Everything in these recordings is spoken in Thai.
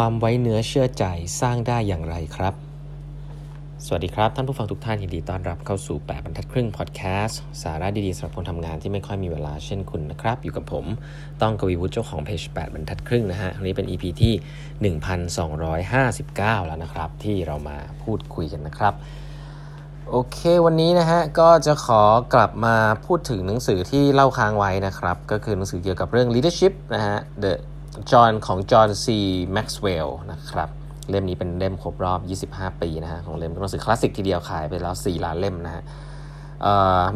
ความไว้เนื้อเชื่อใจสร้างได้อย่างไรครับ สวัสดีครับ ท่านผู้ฟังทุกท่านยินดีต้อนรับเข้าสู่ 8บรรทัดครึ่งพอดแคสต์สาระดีๆสำหรับคนทำงานที่ไม่ค่อยมีเวลาเช่นคุณนะครับ อยู่กับผม ต้องกวีวุฒิเจ้าของเพจ8บรรทัดครึ่งนะฮะวันนี้เป็น EP ที่ 1259 แล้วนะครับ ที่เรามาพูดคุยกันนะครับโอเควันนี้นะฮะก็จะขอกลับมาพูดถึงหนังสือที่เล่าค้างไว้นะครับ ก็คือหนังสือเกี่ยวกับเรื่อง leadership นะฮะ The จอห์นของจอห์นซีแม็กซ์เวลล์นะครับ เล่มนี้เป็นเล่มครบรอบ 25 ปีนะฮะของเล่มหนังสือคลาสสิกทีเดียวขายไปแล้ว 4 ล้านเล่มนะฮะ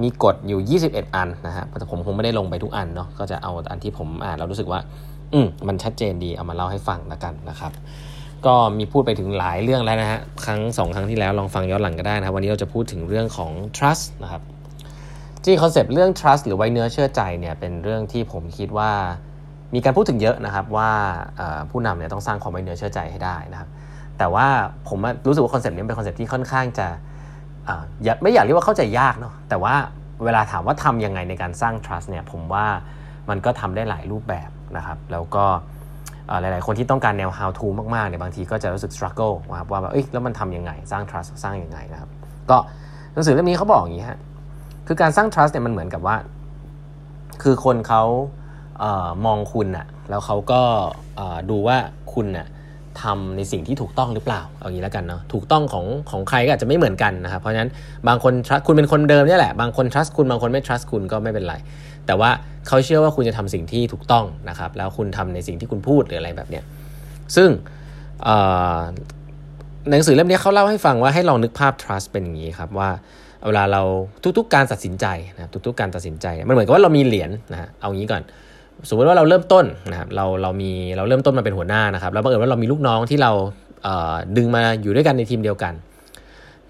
มีกฎอยู่ 21 อันนะฮะแต่ผมคงไม่ได้ลงไปทุกอันเนาะก็จะเอาอันที่ผมอ่านแล้วรู้สึกว่า อืมมันชัดเจนดีเอามาเล่าให้ฟังแล้วกันนะครับ ก็มีพูดไปถึงหลายเรื่องแล้วนะฮะครั้งสองครั้งที่แล้วลองฟังย้อนหลังก็ได้นะครับ วันนี้เราจะพูดถึงเรื่องของ trust นะครับที่ concept เรื่อง trust หรือไว้เนื้อเชื่อใจเนี่ยเป็นเรื่องที่ผมคิดว่า มีการพูดถึงเยอะนะครับว่าผู้นำเนี่ยต้องสร้างความไว้เนื้อเชื่อใจให้ได้นะครับแต่ว่าผมรู้สึกว่า concept นี้เป็น concept ที่ค่อนข้างจะไม่อยากเรียกว่าเข้าใจยากเนาะแต่ว่าเวลาถามว่าทำยังไงในการสร้าง trust เนี่ยผมว่ามันก็ทำได้หลายรูปแบบนะครับแล้วก็หลาย ๆ คนที่ต้องการแนว how to มาก ๆ เนี่ยบางทีก็จะรู้สึก struggle นะครับว่าแบบเอ้ยแล้วมันทำยังไงสร้าง trust สร้างยังไงนะครับก็หนังสือเล่มนี้เขาบอกอย่างนี้ฮะคือการสร้าง trust เนี่ยมันเหมือนกับว่า คือคนเขา มองคุณอะแล้วเขาก็ดูว่าคุณอะทำในสิ่งที่ถูกต้องหรือเปล่าเอางี้แล้วกันเนาะถูกต้องของของใครก็อาจจะไม่เหมือนกันนะครับเพราะฉะนั้นบางคน trust คุณเป็นคนเดิมนี่แหละบางคน trust คุณบางคนไม่ trust คุณก็ไม่เป็นไร แต่ว่าเขาเชื่อว่าคุณจะทำสิ่งที่ถูกต้องนะครับแล้วคุณทำในสิ่งที่คุณพูดหรืออะไรแบบเนี้ยซึ่งหนังสือเล่มนี้เขาเล่าให้ฟังว่าให้ลองนึกภาพ trust เป็นอย่างนี้ครับว่าเวลาเราทุกๆ การตัดสินใจนะทุกๆ การตัดสินใจ มันเหมือนกับว่าเรามีเหรียญนะเอางี้ก่อน สมมติว่าเราเริ่มต้นนะครับเราเรามีเราเริ่มต้นมาเป็นหัวหน้านะครับแล้วบังเอิญว่าเรามีลูกน้องที่เราดึงมาอยู่ด้วยกันในทีมเดียวกัน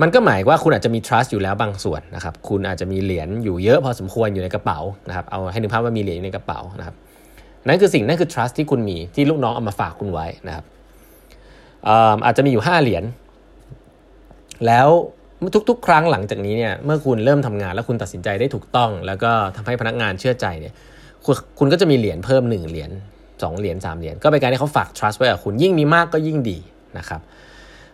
มันก็หมายว่าคุณอาจจะมี trust อยู่แล้วบางส่วนนะครับ คุณอาจจะมีเหรียญอยู่เยอะพอสมควรอยู่ในกระเป๋านะครับ เอาให้นึกภาพว่ามีเหรียญอยู่ในกระเป๋านะครับ นั่นคือสิ่งนั่นคือ trust ที่คุณมีที่ลูกน้องเอามาฝากคุณไว้นะครับอาจจะมีอยู่ 5 เหรียญ แล้วทุกๆ ครั้งหลังจากนี้เนี่ย เมื่อคุณเริ่มทำงานแล้วคุณตัดสินใจได้ถูกต้อง แล้วก็ทำให้พนักงานเชื่อใจเนี่ย คุณก็จะมีเหรียญเพิ่ม 1 เหรียญ2เหรียญ3เหรียญก็เป็นการที่เขาฝาก trust ไว้กับคุณยิ่งมีมากก็ยิ่งดีนะครับ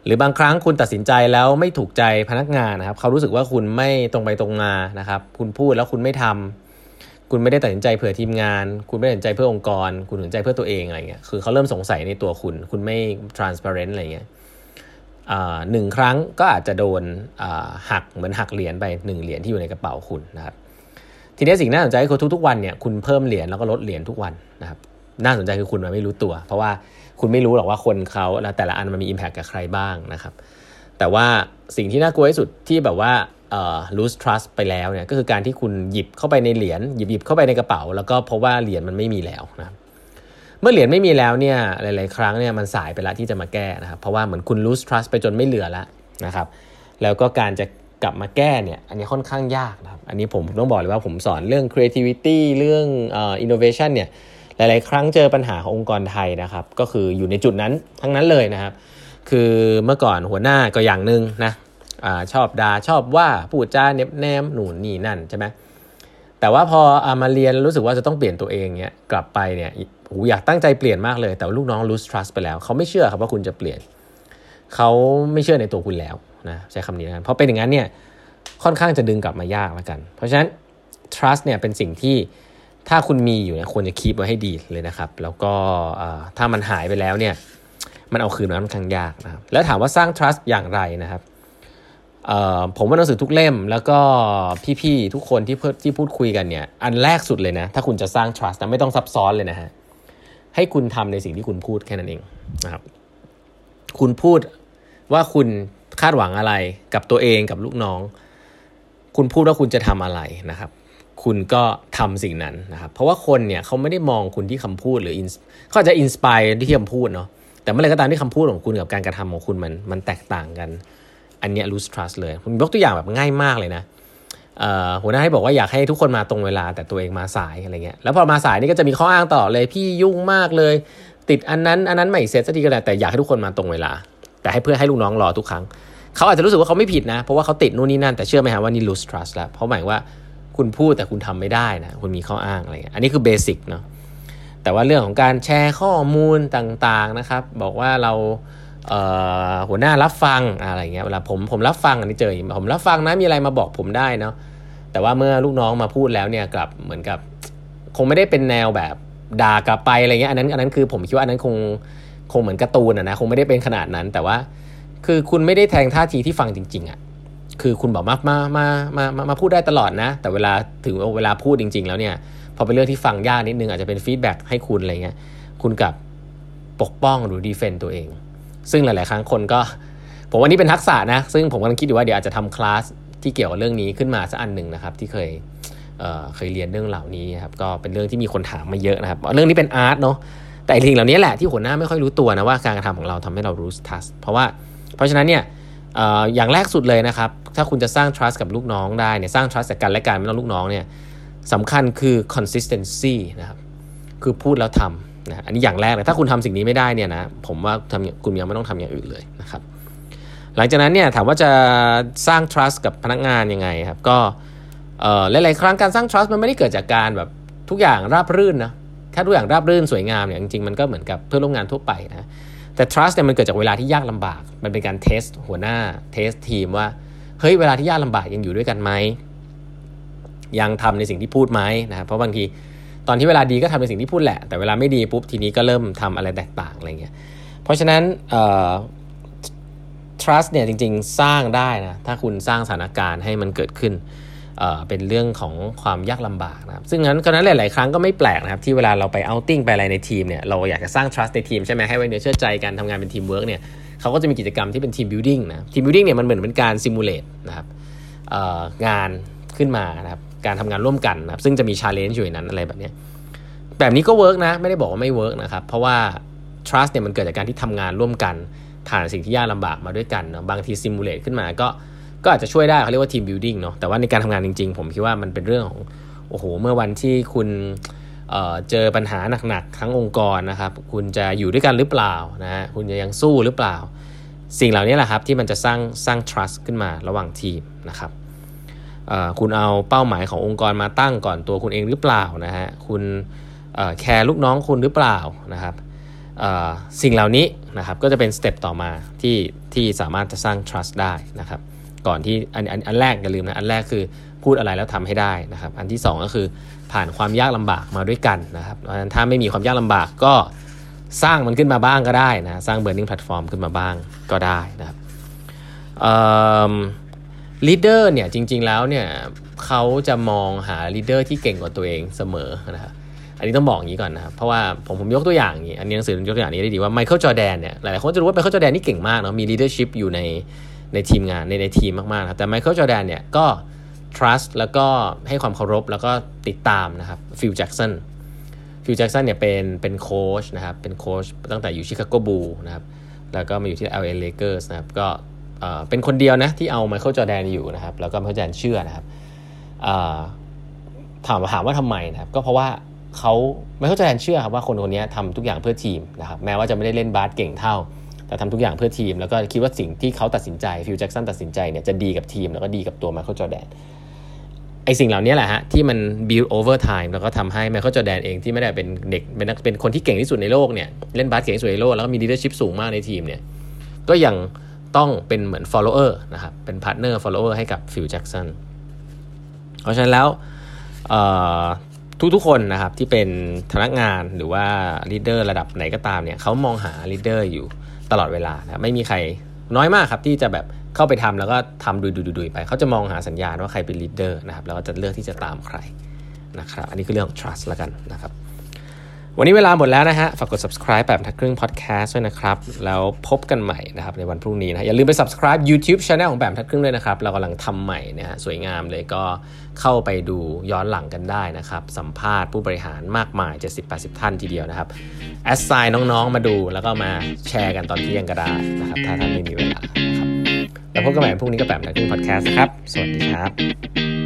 หรือบางครั้งคุณตัดสินใจแล้วไม่ถูกใจพนักงานนะครับ เขารู้สึกว่าคุณไม่ตรงไปตรงมานะครับ คุณพูดแล้วคุณไม่ทำคุณไม่ได้ตัดสินใจเผื่อทีมงาน คุณไม่ตัดสินใจเพื่อองค์กร คุณตัดสินใจเพื่อตัวเองอะไรเงี้ยคือเขาเริ่มสงสัยในตัวคุณ คุณไม่ transparent อะไรเงี้ยหนึ่งครั้งก็อาจจะโดนหักเหมือนหักเหรียญไปหนึ่งเหรียญที่อยู่ในกระเป๋าคุณนะครับ ทีนี้สิ่งน่าสนใจคือทุกๆวันเนี่ยคุณเพิ่มเหรียญแล้วก็ลดเหรียญทุกวันนะครับน่าสนใจคือคุณมันไม่รู้ตัว เพราะว่าคุณไม่รู้หรอกว่าคนเขาแต่ละอันมันมีอิมแพคกับใครบ้างนะครับ แต่ว่าสิ่งที่น่ากลัวที่สุดที่แบบว่าเอ่อ lose trust ไปแล้วเนี่ยก็คือการที่คุณหยิบเข้าไปในเหรียญหยิบหยิบเข้าไปในกระเป๋า แล้วก็เพบว่าเหรียญมันไม่มีแล้วนะเมื่อเหรียญไม่มีแล้วเนี่ยหลาย ๆ ครั้งเนี่ยมันสายไปล้วที่จะมาแก้นะครับเพราะว่าเหมือนคุณ lose trust ไปจนไม่เหลือแล้วนะครับแล้วก็การจะ กลับมาแก้เนี่ยอันนี้ค่อนข้างยากนะครับอันนี้ผมต้องบอกเลยว่าผมสอนเรื่อง creativity เรื่อง innovation เนี่ยหลาย ๆ ครั้งเจอปัญหาขององค์กรไทยนะครับก็คืออยู่ในจุดนั้นทั้งนั้นเลยนะครับ คือเมื่อก่อนหัวหน้าก็อย่างหนึ่งนะอชอบดา่าชอบว่าพูดจาเน็บแนมหนุนนี่นั่นใช่ไหมแต่ว่าพออามาเรียนรู้สึกว่าจะต้องเปลี่ยนตัวเองเนี่ยกลับไปเนี่ยโอยากตั้งใจเปลี่ยนมากเลย แต่ลูกน้อง lose trust ไปแล้ว เขาไม่เชื่อครับว่าคุณจะเปลี่ยน เขาไม่เชื่อในตัวคุณแล้ว นะใช้คำนี้นะเพราะเป็นอย่างนั้นเนี่ยค่อนข้างจะดึงกลับมายากแล้วกัน เพราะฉะนั้น trust เนี่ยเป็นสิ่งที่ถ้าคุณมีอยู่เนี่ยควรจะคีบไว้ให้ดีเลยนะครับ แล้วก็ถ้ามันหายไปแล้วเนี่ยมันเอาคืนมันค่อนข้างยากนะครับแล้วถามว่าสร้าง trust อย่างไรนะครับผมว่าหนังสือทุกเล่ม แล้วก็พี่ๆทุกคนที่ที่พูดคุยกันเนี่ยอันแรกสุดเลยนะ ถ้าคุณจะสร้าง trust นะไม่ต้องซับซ้อนเลยนะฮะให้คุณทำในสิ่งที่คุณพูดแค่นั้นเองนะครับ คุณพูดว่าคุณ คาดหวังอะไรกับตัวเองกับลูกน้อง คุณพูดว่าคุณจะทำอะไรนะครับ คุณก็ทำสิ่งนั้นนะครับ เพราะว่าคนเนี่ยเขาไม่ได้มองคุณที่คำพูดหรือเขาจะอินสปายที่คำพูดเนาะแต่เมื่อไรก็ตามที่คำพูดของคุณกับการกระทำของคุณมันมันแตกต่างกัน อันนี้ lose trust เลยผมยกตัวอย่างแบบง่ายมากเลยนะหัวหน้าให้บอกว่าอยากให้ทุกคนมาตรงเวลาแต่ตัวเองมาสายอะไรเงี้ยแล้วพอมาสายนี่ก็จะมีข้ออ้างต่อเลยพี่ยุ่งมากเลย ติดอันนั้นอันนั้นไม่เสร็จสักทีก็ได้วแต่อยากให้ทุกคนมาตรงเวลา แต่ให้เพื่อให้ลูกน้องรอทุกครั้ง เขาอาจจะรู้สึกว่าเขาไม่ผิดนะ เพราะว่าเขาติดนู่นนี่นั่นแต่เชื่อไหมฮะว่านี่ lose trust แล้ว เพราะหมายว่าคุณพูดแต่คุณทำไม่ได้นะคุณมีข้ออ้างอะไรเงี้ยอันนี้คือเบสิกเนาะแต่ว่าเรื่องของการแชร์ข้อมูลต่างๆนะครับ บอกว่าเราหัวหน้ารับฟังอะไรเงี้ยเวลาผมผมรับฟังอันนี้เจอผมรับฟังนะมีอะไรมาบอกผมได้เนาะแต่ว่าเมื่อลูกน้องมาพูดแล้วเนี่ยกลับเหมือนกับ คงไม่ได้เป็นแนวแบบด่ากลับไปอะไรเงี้ยอันนั้นอันนั้นคือผมคิดว่าอันนั้นคง คงเหมือนการ์ตูนอะนะคงไม่ได้เป็นขนาดนั้น แต่ว่า คือคุณไม่ได้แทงท่าทีที่ฟังจริง ๆอะคือคุณบอกมามามามามามาพูดได้ตลอดนะ แต่เวลาถึงเวลาพูดจริง ๆ แล้วเนี่ยพอเป็นเรื่องที่ฟังยากนิดนึงอาจจะเป็น feedback ให้คุณอะไรเงี้ยคุณกับปกป้องหรือ defend ตัวเอง ซึ่งหลาย ๆ ครั้งคนก็ ผมว่านี่เป็นทักษะนะ ซึ่งผมกำลังคิดอยู่ว่าเดี๋ยวอาจจะทำคลาสที่เกี่ยวกับเรื่องนี้ขึ้นมาสักอันหนึ่งนะครับ ที่เคยเเคยเรียนเรื่องเหล่านี้ครับก็เป็นเรื่องที่มีคนถามมาเยอะนะครับ เรื่องนี้เป็น art เนาะ แต่สิ่งเหล่านี้แหละที่หัวหน้าไม่ค่อยรู้ตัวนะว่าการกระทำของเราทำให้เรา lose trust เพราะว่าเพราะฉะนั้นเนี่ยอย่างแรกสุดเลยนะครับ ถ้าคุณจะสร้าง trust กับลูกน้องได้เนี่ยสร้าง trust กับกันและกันไม่ต้องลูกน้องเนี่ยสำคัญคือ consistency นะครับคือพูดแล้วทำนะอันนี้อย่างแรกเลยถ้าคุณทำสิ่งนี้ไม่ได้เนี่ยนะผมว่าทำคุณยังไม่ต้องทำอย่างอื่นเลยนะครับ หลังจากนั้นเนี่ยถามว่าจะสร้าง trust กับพนักงานยังไงครับก็หลายๆครั้งการสร้าง trust มันไม่ได้เกิดจากการแบบทุกอย่างราบรื่นนะ ถ้าทุกอย่างราบรื่นสวยงามเนี่ยจริงๆมันก็เหมือนกับเพื่อนร่วมงานทั่วไปนะแต่ trust เนี่ยมันเกิดจากเวลาที่ยากลำบาก มันเป็นการเทสหัวหน้าเทสทีมว่าเฮ้ยเวลาที่ยากลำบากยังอยู่ด้วยกันไหมยังทำในสิ่งที่พูดไหมนะครับเพราะบางทีตอนที่เวลาดีก็ทำในสิ่งที่พูดแหละ แต่เวลาไม่ดีปุ๊บทีนี้ก็เริ่มทำอะไรแตกต่างอะไรเงี้ยเพราะฉะนั้น trust เนี่ยจริงๆ สร้างได้นะถ้าคุณสร้างสถานการณ์ให้มันเกิดขึ้น เเป็นเรื่องของความยากลำบากนะครับซึ่งนั้นก็นั้นหลาย ๆ ครั้งก็ไม่แปลกนะครับที่เวลาเราไป outing ไปอะไรในทีมเนี่ยเราอยากจะสร้าง trust ในทีมใช่ไหมให้ไว้เนื้อเชื่อใจกันทำงานเป็นทีมเวิร์กเนี่ยเขาก็จะมีกิจกรรมที่เป็น team building นะ team building เนี่ยมันเหมือนเป็นการ simulate นะครับงานขึ้นมานะครับการทำงานร่วมกันนะครับซึ่งจะมี challenge อยู่ในนั้นอะไรแบบนี้แบบนี้ก็ work นะไม่ได้บอกว่าไม่ work นะครับเพราะว่า trust เนี่ยมันเกิดจากการที่ทำงานร่วมกันผ่านสิ่งที่ยากลำบากมาด้วยกันนะบางที simulate ขึ้นมาก็ ก็อาจจะช่วยได้เขาเรียกว่า team building เนาะแต่ว่าในการทำงานจริงๆ ผมคิดว่ามันเป็นเรื่องของโอ้โห เมื่อวันที่คุณเเจอปัญหาหนักๆทั้งองค์กรนะครับ คุณจะอยู่ด้วยกันหรือเปล่านะฮะคุณจะยังสู้หรือเปล่า สิ่งเหล่านี้แหละครับที่มันจะสร้างสร้าง trust ขึ้นมาระหว่างทีมนะครับคุณเอาเป้าหมายขององค์กรมาตั้งก่อนตัวคุณเองหรือเปล่านะฮะคุณแคร์ลูกน้องคุณหรือเปล่านะครับสิ่งเหล่านี้นะครับก็จะเป็นสเต็ปต่อมาที่ที่สามารถจะสร้าง trust ได้นะครับ ก่อนที่อันอันอันแรกอย่าลืมนะอันแรกคือพูดอะไรแล้วทำให้ได้นะครับ อันที่ 2 ก็คือผ่านความยากลำบากมาด้วยกันนะครับเพราะฉะนั้นถ้าไม่มีความยากลำบากก็สร้างมันขึ้นมาบ้างก็ได้นะสร้าง burning platform ขึ้นมาบ้างก็ได้นะครับ leader เนี่ยจริงๆแล้วเนี่ยเขาจะมองหา leader ที่เก่งกว่าตัวเองเสมอนะครับอันนี้ต้องบอกอย่างนี้ก่อนนะครับเพราะว่าผมผมยกตัวอย่างอย่างนี้อันนี้หนังสือยกตัวอย่างนี้ได้ดีว่าไมเคิลจอร์แดนเนี่ยหลายๆคนจะรู้ว่าไมเคิลจอร์แดนนี่เก่งมากเนาะมี leadership อยู่ใน ในทีมงานในในทีมมากๆครับแต่ไมเคิลจอร์แดนเนี่ยก็ trust แล้วก็ให้ความเคารพแล้วก็ติดตามนะครับฟิลแจ็กสันฟิลแจ็กสันเนี่ยเป็นเป็นโค้ชนะครับเป็นโค้ชตั้งแต่อยู่ Chicago Bulls นะครับแล้วก็มาอยู่ที่ LA Lakers นะครับก็เป็นคนเดียวนะที่เอาไมเคิลจอร์แดนอยู่นะครับแล้วก็ไมเคิลจอร์แดนเชื่อนะครับถามถามว่าทำไมนะครับก็เพราะว่าเขาไมเคิลจอร์แดนเชื่อครับว่าคนคนนี้ทำทุกอย่างเพื่อทีมนะครับแม้ว่าจะไม่ได้เล่นบาสเก่งเท่า แต่ทำทุกอย่างเพื่อทีม แล้วก็คิดว่าสิ่งที่เขาตัดสินใจฟิลแจ็กสันตัดสินใจเนี่ยจะดีกับทีม แล้วก็ดีกับตัวไมเคิลจอร์แดนไอสิ่งเหล่านี้แหละฮะที่มัน build over time แล้วก็ทำให้ไมเคิลจอร์แดนเองที่ไม่ได้เป็นเด็กเป็นนักเป็นคนที่เก่งที่สุดในโลกเนี่ยเล่นบาสเก่งที่สุดในโลกแล้วก็มี leadership สูงมากในทีมเนี่ยก็ยังต้องเป็นเหมือน follower นะครับเป็น partner follower ให้กับฟิลแจ็กสันเพราะฉะนั้นแล้วทุกๆคนนะครับที่เป็นพนักงานหรือว่า leader ระดับไหนก็ตามเนี่ยเขามองหา leader อยู่ ตลอดเวลานะไม่มีใครน้อยมากครับที่จะแบบเข้าไปทำแล้วก็ทำดูดูดูไป เขาจะมองหาสัญญาณว่าใครเป็น leader นะครับแล้วก็จะเลือกที่จะตามใครนะครับอันนี้คือเรื่องของ trust แล้วกันนะครับ วันนี้เวลาหมดแล้วนะฮะ ฝากกด subscribe แปดบรรทัดครึ่ง podcast ด้วยนะครับ แล้วพบกันใหม่นะครับในวันพรุ่งนี้นะอย่าลืมไป subscribe YouTube channel ของแปดบรรทัดครึ่งด้วยนะครับ เรากำลังทำใหม่นะฮะสวยงามเลยก็เข้าไปดูย้อนหลังกันได้นะครับ สัมภาษณ์ผู้บริหารมากมาย 70-80 ท่านทีเดียวนะครับ assign น้องๆ มาดูแล้วก็มาแชร์กันตอนเที่ยงก็ได้นะครับ ถ้าท่านไม่มีเวลานะครับ แล้วพบกันใหม่พรุ่งนี้กับแบบทักครึ่ง podcast ครับ สวัสดีครับ